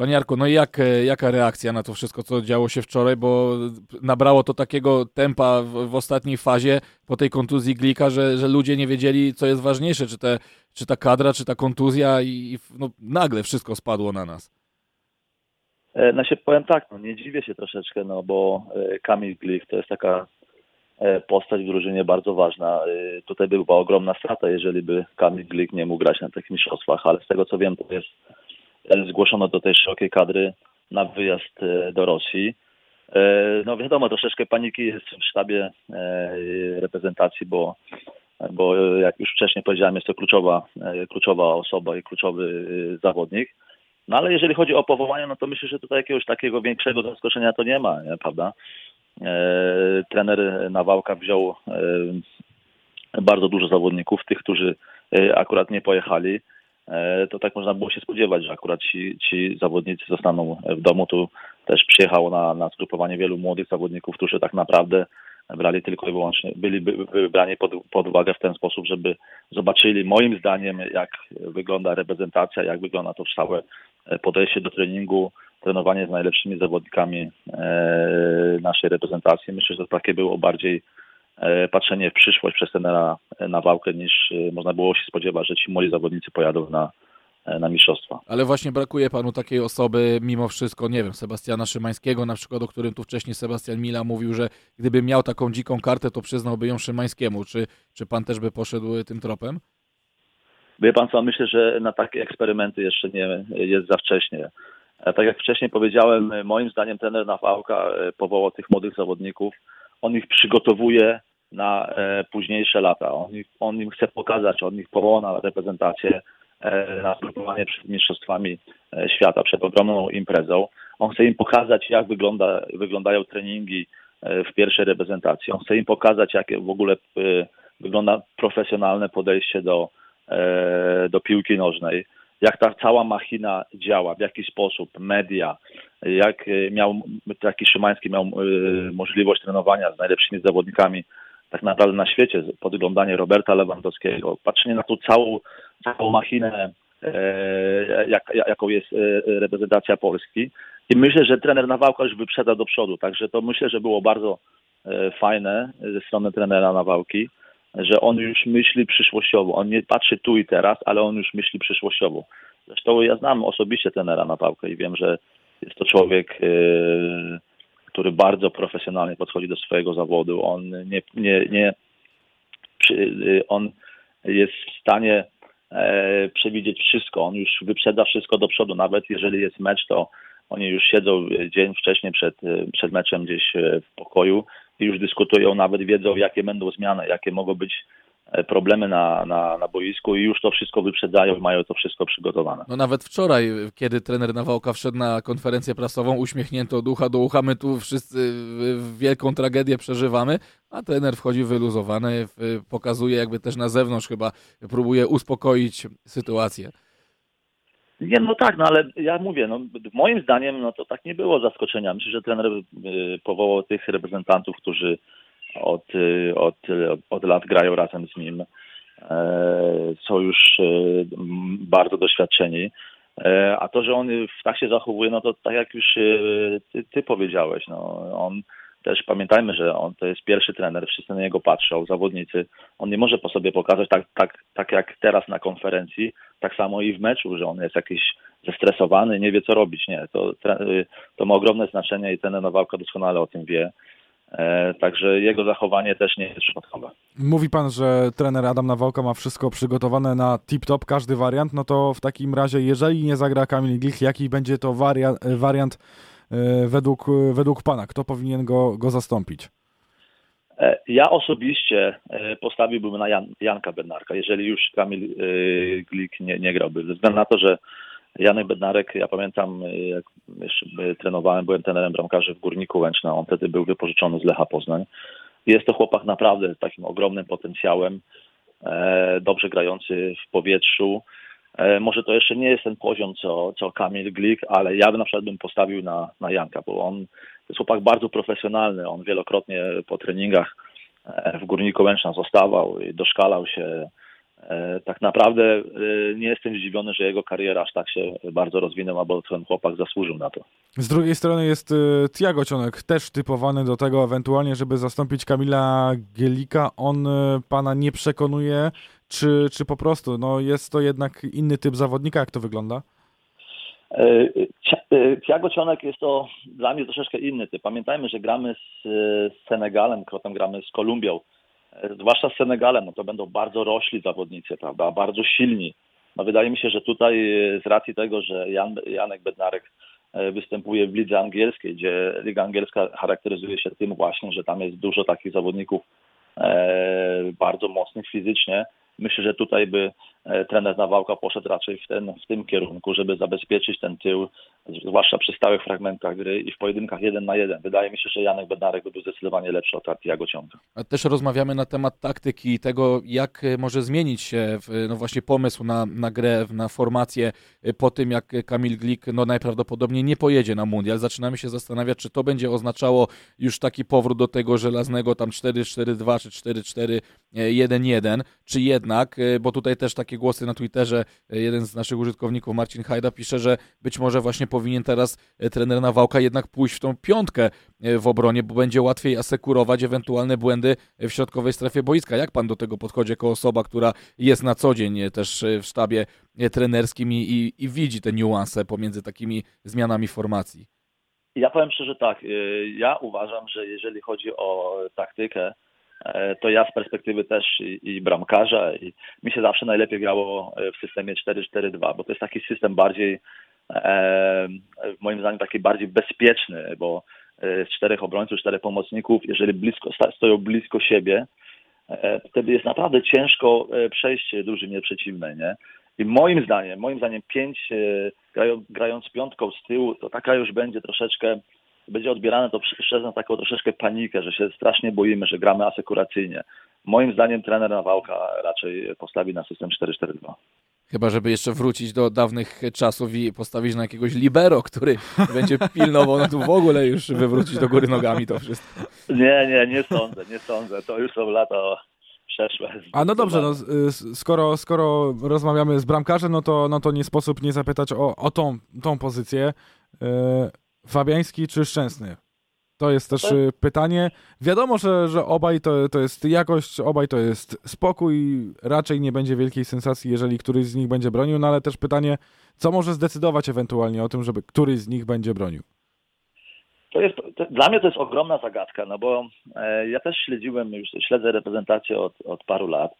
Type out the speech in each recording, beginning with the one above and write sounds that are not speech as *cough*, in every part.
Panie Jarku, no i jak, jaka reakcja na to wszystko, co działo się wczoraj, bo nabrało to takiego tempa w, w ostatniej fazie po tej kontuzji Glika, że, że ludzie nie wiedzieli, co jest ważniejsze, czy, te, czy ta kadra, czy ta kontuzja i no, nagle wszystko spadło na nas. E, no się powiem tak, no nie dziwię się troszeczkę, no bo e, Kamil Glik to jest taka e, postać w drużynie bardzo ważna. Tutaj by była ogromna strata, jeżeli by Kamil Glik nie mógł grać na tych mistrzostwach, ale z tego co wiem, to jest zgłoszono do tej szerokiej kadry na wyjazd do Rosji. No wiadomo, troszeczkę paniki jest w sztabie reprezentacji, bo, bo jak już wcześniej powiedziałem, jest to kluczowa, kluczowa osoba i kluczowy zawodnik. No ale jeżeli chodzi o powołanie, no to myślę, że tutaj jakiegoś takiego większego zaskoczenia to nie ma, nie, prawda? E, trener Nawałka wziął e, bardzo dużo zawodników, tych, którzy e, akurat nie pojechali. E, to tak można było się spodziewać, że akurat ci, ci zawodnicy zostaną w domu. Tu też przyjechało na, na zgrupowanie wielu młodych zawodników, którzy tak naprawdę brali tylko i wyłącznie, byli wybrani pod, pod uwagę w ten sposób, żeby zobaczyli moim zdaniem, jak wygląda reprezentacja, jak wygląda to całe E, podejście do treningu, trenowanie z najlepszymi zawodnikami e, naszej reprezentacji. Myślę, że to takie było bardziej patrzenie w przyszłość przez trenera na wałkę, niż można było się spodziewać, że ci młodzi zawodnicy pojadą na, na mistrzostwa. Ale właśnie brakuje panu takiej osoby, mimo wszystko, nie wiem, Sebastiana Szymańskiego, na przykład, o którym tu wcześniej Sebastian Mila mówił, że gdyby miał taką dziką kartę, to przyznałby ją Szymańskiemu. Czy, czy pan też by poszedł tym tropem? Wie pan co, myślę, że na takie eksperymenty jeszcze nie jest za wcześnie. Tak jak wcześniej powiedziałem, moim zdaniem trener Nawałka e, powołał tych młodych zawodników. On ich przygotowuje na e, późniejsze lata. On, on im chce pokazać, on ich powoła na reprezentację, e, na zgrupowanie przed mistrzostwami świata, przed ogromną imprezą. On chce im pokazać, jak wygląda, wyglądają treningi w pierwszej reprezentacji. On chce im pokazać, jak w ogóle wygląda profesjonalne podejście do, E, do piłki nożnej, jak ta cała machina działa, w jaki sposób, media, jak e, miał, taki Szymański miał e, możliwość trenowania z najlepszymi zawodnikami tak naprawdę na świecie, podglądanie Roberta Lewandowskiego, patrzenie na tą całą, całą machinę, jak, jaką jest reprezentacja Polski. I myślę, że trener Nawałka już wyprzedza do przodu, także to myślę, że było bardzo fajne ze strony trenera Nawałki że on już myśli przyszłościowo. On nie patrzy tu i teraz, ale on już myśli przyszłościowo. Zresztą ja znam osobiście tenera na pałkę i wiem, że jest to człowiek, który bardzo profesjonalnie podchodzi do swojego zawodu. On nie, nie, nie yy, on jest w stanie e, przewidzieć wszystko. On już wyprzedza wszystko do przodu. Nawet jeżeli jest mecz, to oni już siedzą dzień wcześniej przed, przed meczem gdzieś w pokoju i już dyskutują, nawet wiedzą, jakie będą zmiany, jakie mogą być e, problemy na, na, na boisku i już to wszystko wyprzedzają mają to wszystko przygotowane. No nawet wczoraj, kiedy trener Nawałka wszedł na konferencję prasową, uśmiechnięto od ucha do ucha, my tu wszyscy wielką tragedię przeżywamy, a trener wchodzi wyluzowany, pokazuje jakby też na zewnątrz chyba, próbuje uspokoić sytuację. Nie, no tak, no ale ja mówię, no moim zdaniem no to tak nie było zaskoczenia. Myślę, że trener y, powołał tych reprezentantów, którzy od, y, od, od lat grają razem z nim. E, są już y, bardzo doświadczeni. E, a to, że on tak się zachowuje, no to tak jak już ty, ty powiedziałeś, no on też pamiętajmy, że on to jest pierwszy trener, wszyscy na niego patrzą, zawodnicy. On nie może po sobie pokazać tak, tak, tak jak teraz na konferencji, tak samo i w meczu, że on jest jakiś zestresowany, nie wie co robić. Nie, to, to ma ogromne znaczenie i ten Nawałka doskonale o tym wie. E, także jego zachowanie też nie jest przypadkowe. Mówi pan, że trener Adam Nawałka ma wszystko przygotowane na tip-top, każdy wariant, no to w takim razie, jeżeli nie zagra Kamil Glich, jaki będzie to wariant, wariant E, według, według Pana? Kto powinien go, go zastąpić? E, ja osobiście postawiłbym na Jan, Janka Bednarka, jeżeli już Kamil Glik nie, nie grałby. Ze względu na to, że Janek Bednarek, ja pamiętam, jak jeszcze trenowałem, byłem trenerem bramkarzy w Górniku Łęczna, on wtedy był wypożyczony z Lecha Poznań. Jest to chłopak naprawdę z takim ogromnym potencjałem, dobrze grający w powietrzu, E, może to jeszcze nie jest ten poziom, co, co Kamil Glik, ale ja na przykład bym postawił na, na Janka, bo on jest chłopak bardzo profesjonalny. On wielokrotnie po treningach e, w Górniku Łęczna zostawał i doszkalał się E, tak naprawdę e, nie jestem zdziwiony, że jego kariera aż tak się bardzo rozwinęła, bo ten chłopak zasłużył na to. Z drugiej strony jest e, Tiago Cionek, też typowany do tego ewentualnie, żeby zastąpić Kamila Gielika. On pana nie przekonuje, czy, czy po prostu no jest to jednak inny typ zawodnika? Jak to wygląda? Tiago Cionek jest to dla mnie troszeczkę inny typ. Pamiętajmy, że gramy z Senegalem, potem gramy z Kolumbią zwłaszcza z Senegalem, no to będą bardzo rośli zawodnicy, prawda, bardzo silni. No wydaje mi się, że tutaj z racji tego, że Jan, Janek Bednarek e, występuje w lidze angielskiej, gdzie liga angielska charakteryzuje się tym właśnie, że tam jest dużo takich zawodników e, bardzo mocnych fizycznie, myślę, że tutaj by e, trener Nawałka poszedł raczej w, ten, w tym kierunku, żeby zabezpieczyć ten tył, zwłaszcza przy stałych fragmentach gry i w pojedynkach jeden na jeden. Wydaje mi się, że Janek Bednarek by był zdecydowanie lepszy od Artiago Ciąga. A też rozmawiamy na temat taktyki i tego, jak e, może zmienić się no właśnie pomysł na, na grę, na formację e, po tym, jak Kamil Glik no najprawdopodobniej nie pojedzie na mundial. Zaczynamy się zastanawiać, czy to będzie oznaczało już taki powrót do tego żelaznego tam 4-4-2 czy 4-4-1-1, czy jednak, bo tutaj też takie głosy na Twitterze, jeden z naszych użytkowników, Marcin Hajda, pisze, że być może właśnie powinien teraz e, trener Nawałka jednak pójść w tą piątkę e, w obronie, bo będzie łatwiej asekurować ewentualne błędy w środkowej strefie boiska. Jak pan do tego podchodzi jako osoba, która jest na co dzień e, też w sztabie trenerskim i, i, i widzi te niuanse pomiędzy takimi zmianami formacji? Ja powiem szczerze tak, ja uważam, że jeżeli chodzi o taktykę, E, to ja z perspektywy też i, i bramkarza i mi się zawsze najlepiej grało e, w systemie 4-4-2, bo to jest taki system bardziej e, moim zdaniem taki bardziej bezpieczny, bo z czterech obrońców, czterech pomocników, jeżeli blisko, stoją blisko siebie, wtedy jest naprawdę ciężko przejść drużynie przeciwnej, nie? I moim zdaniem, moim zdaniem pięć, grając piątką z tyłu, to taka już będzie troszeczkę będzie odbierane to przez nas taką troszeczkę panikę, że się strasznie boimy, że gramy asekuracyjnie. Moim zdaniem trener Nawałka raczej postawi na system 4-4-2. Chyba, żeby jeszcze wrócić do dawnych czasów i postawić na jakiegoś libero, który będzie pilnował, no tu w ogóle już wywrócić do góry nogami to wszystko. Nie, nie, nie sądzę, nie sądzę. To już są lata przeszłe. A no dobrze, no, skoro, skoro rozmawiamy z bramkarzem, no to, no to nie sposób nie zapytać o, o tą, tą pozycję. Fabiański czy Szczęsny? To jest też tak. Y, pytanie. Wiadomo, że, że obaj to, to jest jakość, obaj to jest spokój. Raczej nie będzie wielkiej sensacji, jeżeli któryś z nich będzie bronił, no ale też pytanie, co może zdecydować ewentualnie o tym, żeby któryś z nich będzie bronił? To jest, to, dla mnie to jest ogromna zagadka, no bo e, ja też śledziłem, już śledzę reprezentację od, od paru lat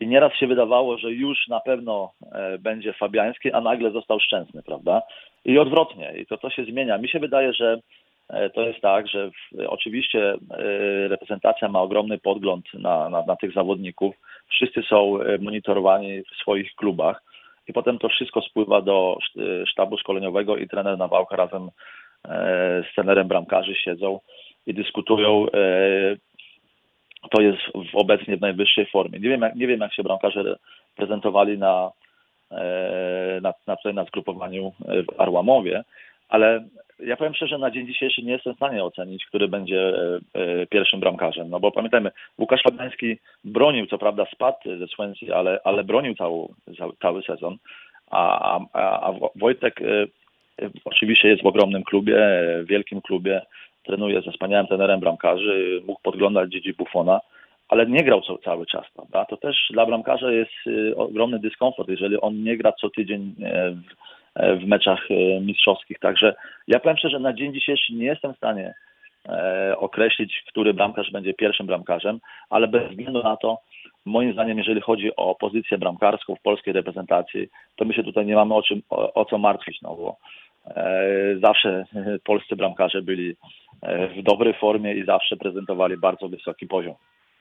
i nieraz się wydawało, że już na pewno e, będzie Fabiański, a nagle został Szczęsny, prawda? I odwrotnie. I to, to się zmienia. Mi się wydaje, że e, to jest tak, że w, oczywiście e, reprezentacja ma ogromny podgląd na, na, na tych zawodników. Wszyscy są monitorowani w swoich klubach i potem to wszystko spływa do sztabu szkoleniowego i trener Nawałka razem z trenerem bramkarzy siedzą i dyskutują to jest w obecnie w najwyższej formie. Nie wiem, jak, nie wiem, jak się bramkarze prezentowali na, e, na, na, tutaj na zgrupowaniu w Arłamowie, ale ja powiem szczerze, na dzień dzisiejszy nie jestem w stanie ocenić, który będzie e, e, pierwszym bramkarzem. No bo pamiętajmy, Łukasz Fabiański bronił, co prawda spadł ze Swansea, ale, ale bronił cały, cały sezon, a, a, a Wojtek oczywiście jest w ogromnym klubie, wielkim klubie, trenuje ze wspaniałym trenerem bramkarzy, mógł podglądać Gigi Buffona, ale nie grał co, cały czas, prawda? To też dla bramkarza jest y, ogromny dyskomfort, jeżeli on nie gra co tydzień e, w, e, w meczach e, mistrzowskich. Także ja powiem szczerze, na dzień dzisiejszy nie jestem w stanie określić, który bramkarz będzie pierwszym bramkarzem, ale bez względu na to, moim zdaniem, jeżeli chodzi o pozycję bramkarską w polskiej reprezentacji, to my się tutaj nie mamy o, czym, o, o co martwić, no bo zawsze polscy bramkarze byli E, w dobrej formie i zawsze prezentowali bardzo wysoki poziom.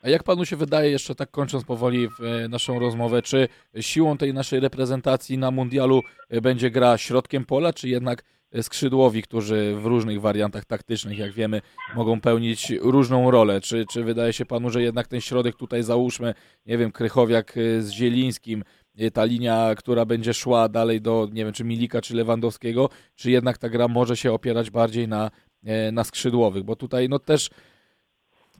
A jak panu się wydaje, jeszcze tak kończąc powoli e, naszą rozmowę, czy siłą tej naszej reprezentacji na mundialu e, będzie gra środkiem pola, czy jednak skrzydłowi, którzy w różnych wariantach taktycznych, jak wiemy, mogą pełnić różną rolę? Czy, czy wydaje się panu, że jednak ten środek tutaj załóżmy, nie wiem, Krychowiak z Zielińskim, ta linia, która będzie szła dalej do, nie wiem, czy Milika, czy Lewandowskiego, czy jednak ta gra może się opierać bardziej na E, na skrzydłowych, bo tutaj no też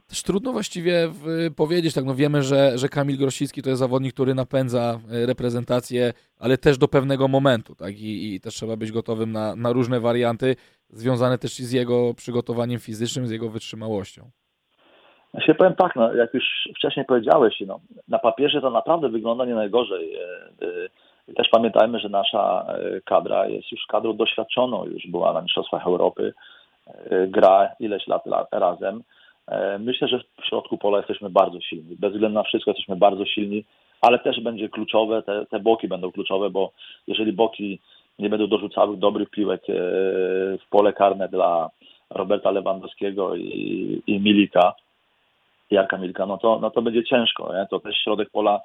też trudno właściwie powiedzieć, tak, no wiemy, że, że Kamil Grosicki to jest zawodnik, który napędza e, reprezentację, ale też do pewnego momentu, tak, i, i też trzeba być gotowym na, na różne warianty, związane też z jego przygotowaniem fizycznym, z jego wytrzymałością. Ja powiem tak, no, jak już wcześniej powiedziałeś, no, na papierze to naprawdę wygląda nie najgorzej. E, e, też pamiętajmy, że nasza kadra jest już kadrą doświadczoną, już była na Mistrzostwach Europy, gra ileś lat razem. E, myślę, że w środku pola jesteśmy bardzo silni. Bez względu na wszystko jesteśmy bardzo silni, ale też będzie kluczowe, te, te boki będą kluczowe, bo jeżeli boki nie będą dorzucały dobrych piłek e, w pole karne dla Roberta Lewandowskiego i, i Milika, Jarka Milka, no to, no to będzie ciężko. Nie? To też środek pola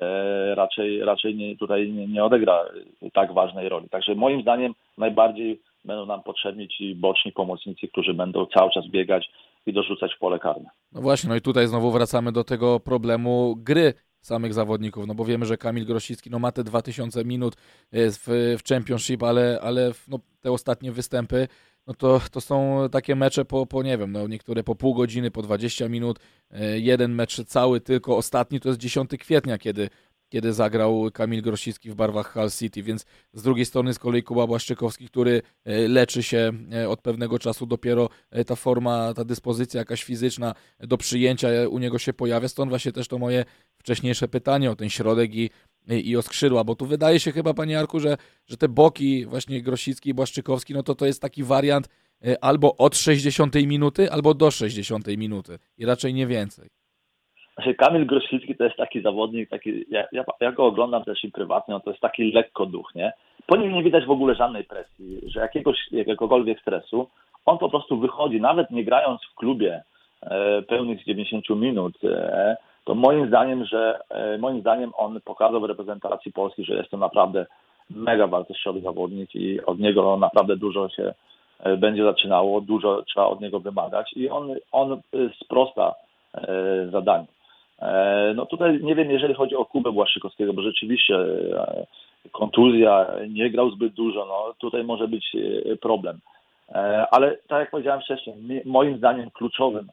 e, raczej, raczej nie, tutaj nie, nie odegra tak ważnej roli. Także moim zdaniem najbardziej będą nam potrzebni ci boczni pomocnicy, którzy będą cały czas biegać i dorzucać pole karne. No właśnie, no i tutaj znowu wracamy do tego problemu gry samych zawodników, no bo wiemy, że Kamil Grosicki no ma te 2000 minut e, w, w Championship, ale, ale no, te ostatnie występy no to, to są takie mecze po, po, nie wiem, no niektóre po pół godziny, po 20 minut, e, jeden mecz cały, tylko ostatni to jest 10 kwietnia, kiedy kiedy zagrał Kamil Grosicki w barwach Hull City, więc z drugiej strony z kolei Kuba Błaszczykowski, który e, leczy się e, od pewnego czasu, dopiero ta forma, ta dyspozycja jakaś fizyczna do przyjęcia u niego się pojawia, stąd właśnie też to moje wcześniejsze pytanie o ten środek i, i o skrzydła, bo tu wydaje się chyba, panie Jarku, że, że te boki właśnie Grosicki i Błaszczykowski, no to to jest taki wariant albo od 60 minuty, albo do 60 minuty i raczej nie więcej. Znaczy Kamil Grosicki to jest taki zawodnik, taki, ja, ja, ja, go oglądam też i prywatnie, to jest taki lekko duch, nie? Po nim nie widać w ogóle żadnej presji, że jakiegoś, jakiegokolwiek stresu. On po prostu wychodzi, nawet nie grając w klubie e, pełnych 90 minut, e, to moim zdaniem, że e, moim zdaniem on pokazał w reprezentacji Polski, że jest to naprawdę mega wartościowy zawodnik i od niego naprawdę dużo się e, będzie zaczynało, dużo trzeba od niego wymagać i on, on sprosta e, zadaniu. No tutaj nie wiem, jeżeli chodzi o Kubę Błaszczykowskiego, bo rzeczywiście kontuzja, nie grał zbyt dużo, no tutaj może być problem. Ale tak jak powiedziałem wcześniej, moim zdaniem kluczowym,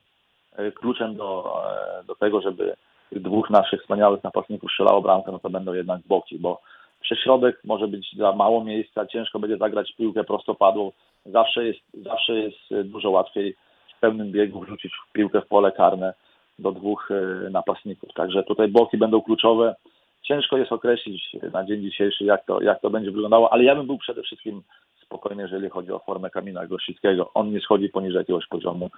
kluczem do, do tego, żeby dwóch naszych wspaniałych napastników strzelało bramkę, no to będą jednak boki, bo przez środek może być za mało miejsca, ciężko będzie zagrać piłkę prostopadłą, zawsze jest, zawsze jest dużo łatwiej w pełnym biegu wrzucić piłkę w pole karne do dwóch e, napastników. Także tutaj boki będą kluczowe. Ciężko jest określić na dzień dzisiejszy, jak to, jak to będzie wyglądało, ale ja bym był przede wszystkim spokojny, jeżeli chodzi o formę Kamila Grosickiego. On nie schodzi poniżej jakiegoś poziomu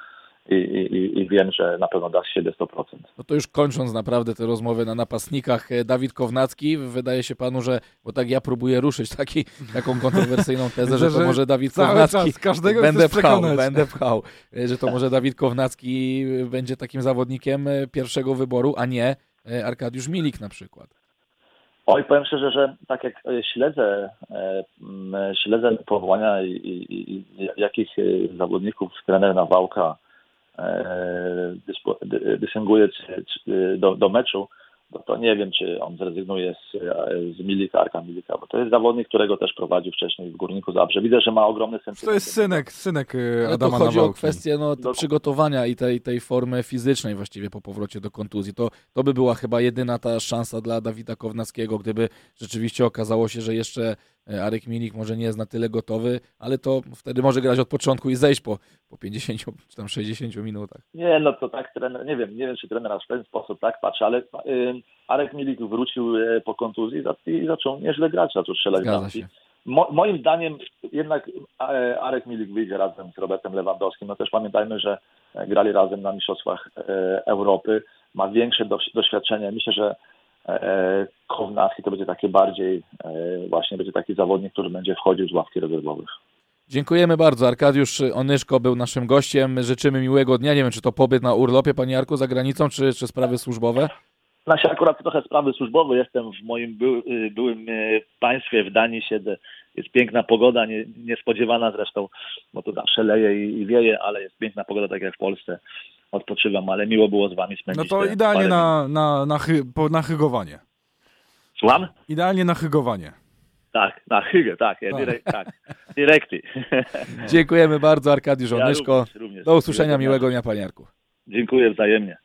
i, i, i wiem, że na pewno da się 100%. No to już kończąc naprawdę te rozmowy na napastnikach, e, Dawid Kownacki, wydaje się panu, że, bo tak ja próbuję ruszyć taki, taką kontrowersyjną *laughs* tezę, że, że to może Dawid Kownacki, czas, każdego będę pchał, będę pchał, e, że to może Dawid Kownacki będzie takim zawodnikiem e, pierwszego wyboru, a nie Arkadiusz Milik na przykład. Oj, powiem szczerze, że tak jak śledzę, śledzę powołania i, i, i jakich zawodników trener Nawałka E, dysynguje do, do meczu, no to nie wiem, czy on zrezygnuje z, z Milika, Arka Milika, bo to jest zawodnik, którego też prowadził wcześniej w Górniku Zabrze. Widzę, że ma ogromny sentyment. To jest synek, synek e, Adama to chodzi Nawałki. o kwestię no, do... przygotowania i tej, tej formy fizycznej właściwie po powrocie do kontuzji. To, to by była chyba jedyna ta szansa dla Dawida Kownackiego, gdyby rzeczywiście okazało się, że jeszcze E, Arek Milik może nie jest na tyle gotowy, ale to wtedy może grać od początku i zejść po, po 50 czy tam 60 minutach. Nie, no to tak trener, nie wiem, nie wiem czy trener aż w ten sposób tak patrzy, ale y, Arek Milik wrócił y, po kontuzji i zaczął nieźle grać, zaczął strzelać bramki. Mo, moim zdaniem jednak e, Arek Milik wyjdzie razem z Robertem Lewandowskim. No też pamiętajmy, że grali razem na Mistrzostwach Europy. Ma większe doświadczenie. Myślę, że E, Kownacki to będzie takie bardziej, e, właśnie będzie taki zawodnik, który będzie wchodził z ławki rezerwowych. Dziękujemy bardzo. Arkadiusz Onyszko był naszym gościem. Życzymy miłego dnia. Nie wiem, czy to pobyt na urlopie, panie Jarku, za granicą, czy, czy sprawy służbowe? Znaczy akurat trochę sprawy służbowe. Jestem w moim by, y, byłym y, państwie, w Danii siedzę. Jest piękna pogoda, nie, niespodziewana zresztą, bo to zawsze leje i, i wieje, ale jest piękna pogoda, tak jak w Polsce odpoczywam, ale miło było z wami spędzić. No to idealnie na, na, na, hy, po, na hygowanie. Słucham? Idealnie na hygowanie. Tak, na hygę, tak, ja direkt, tak, *laughs* directly. Dziękujemy bardzo, Arkadiusz Onyszko. Ja również, również. Do usłyszenia, miłego dnia, paniarku. Dziękuję wzajemnie.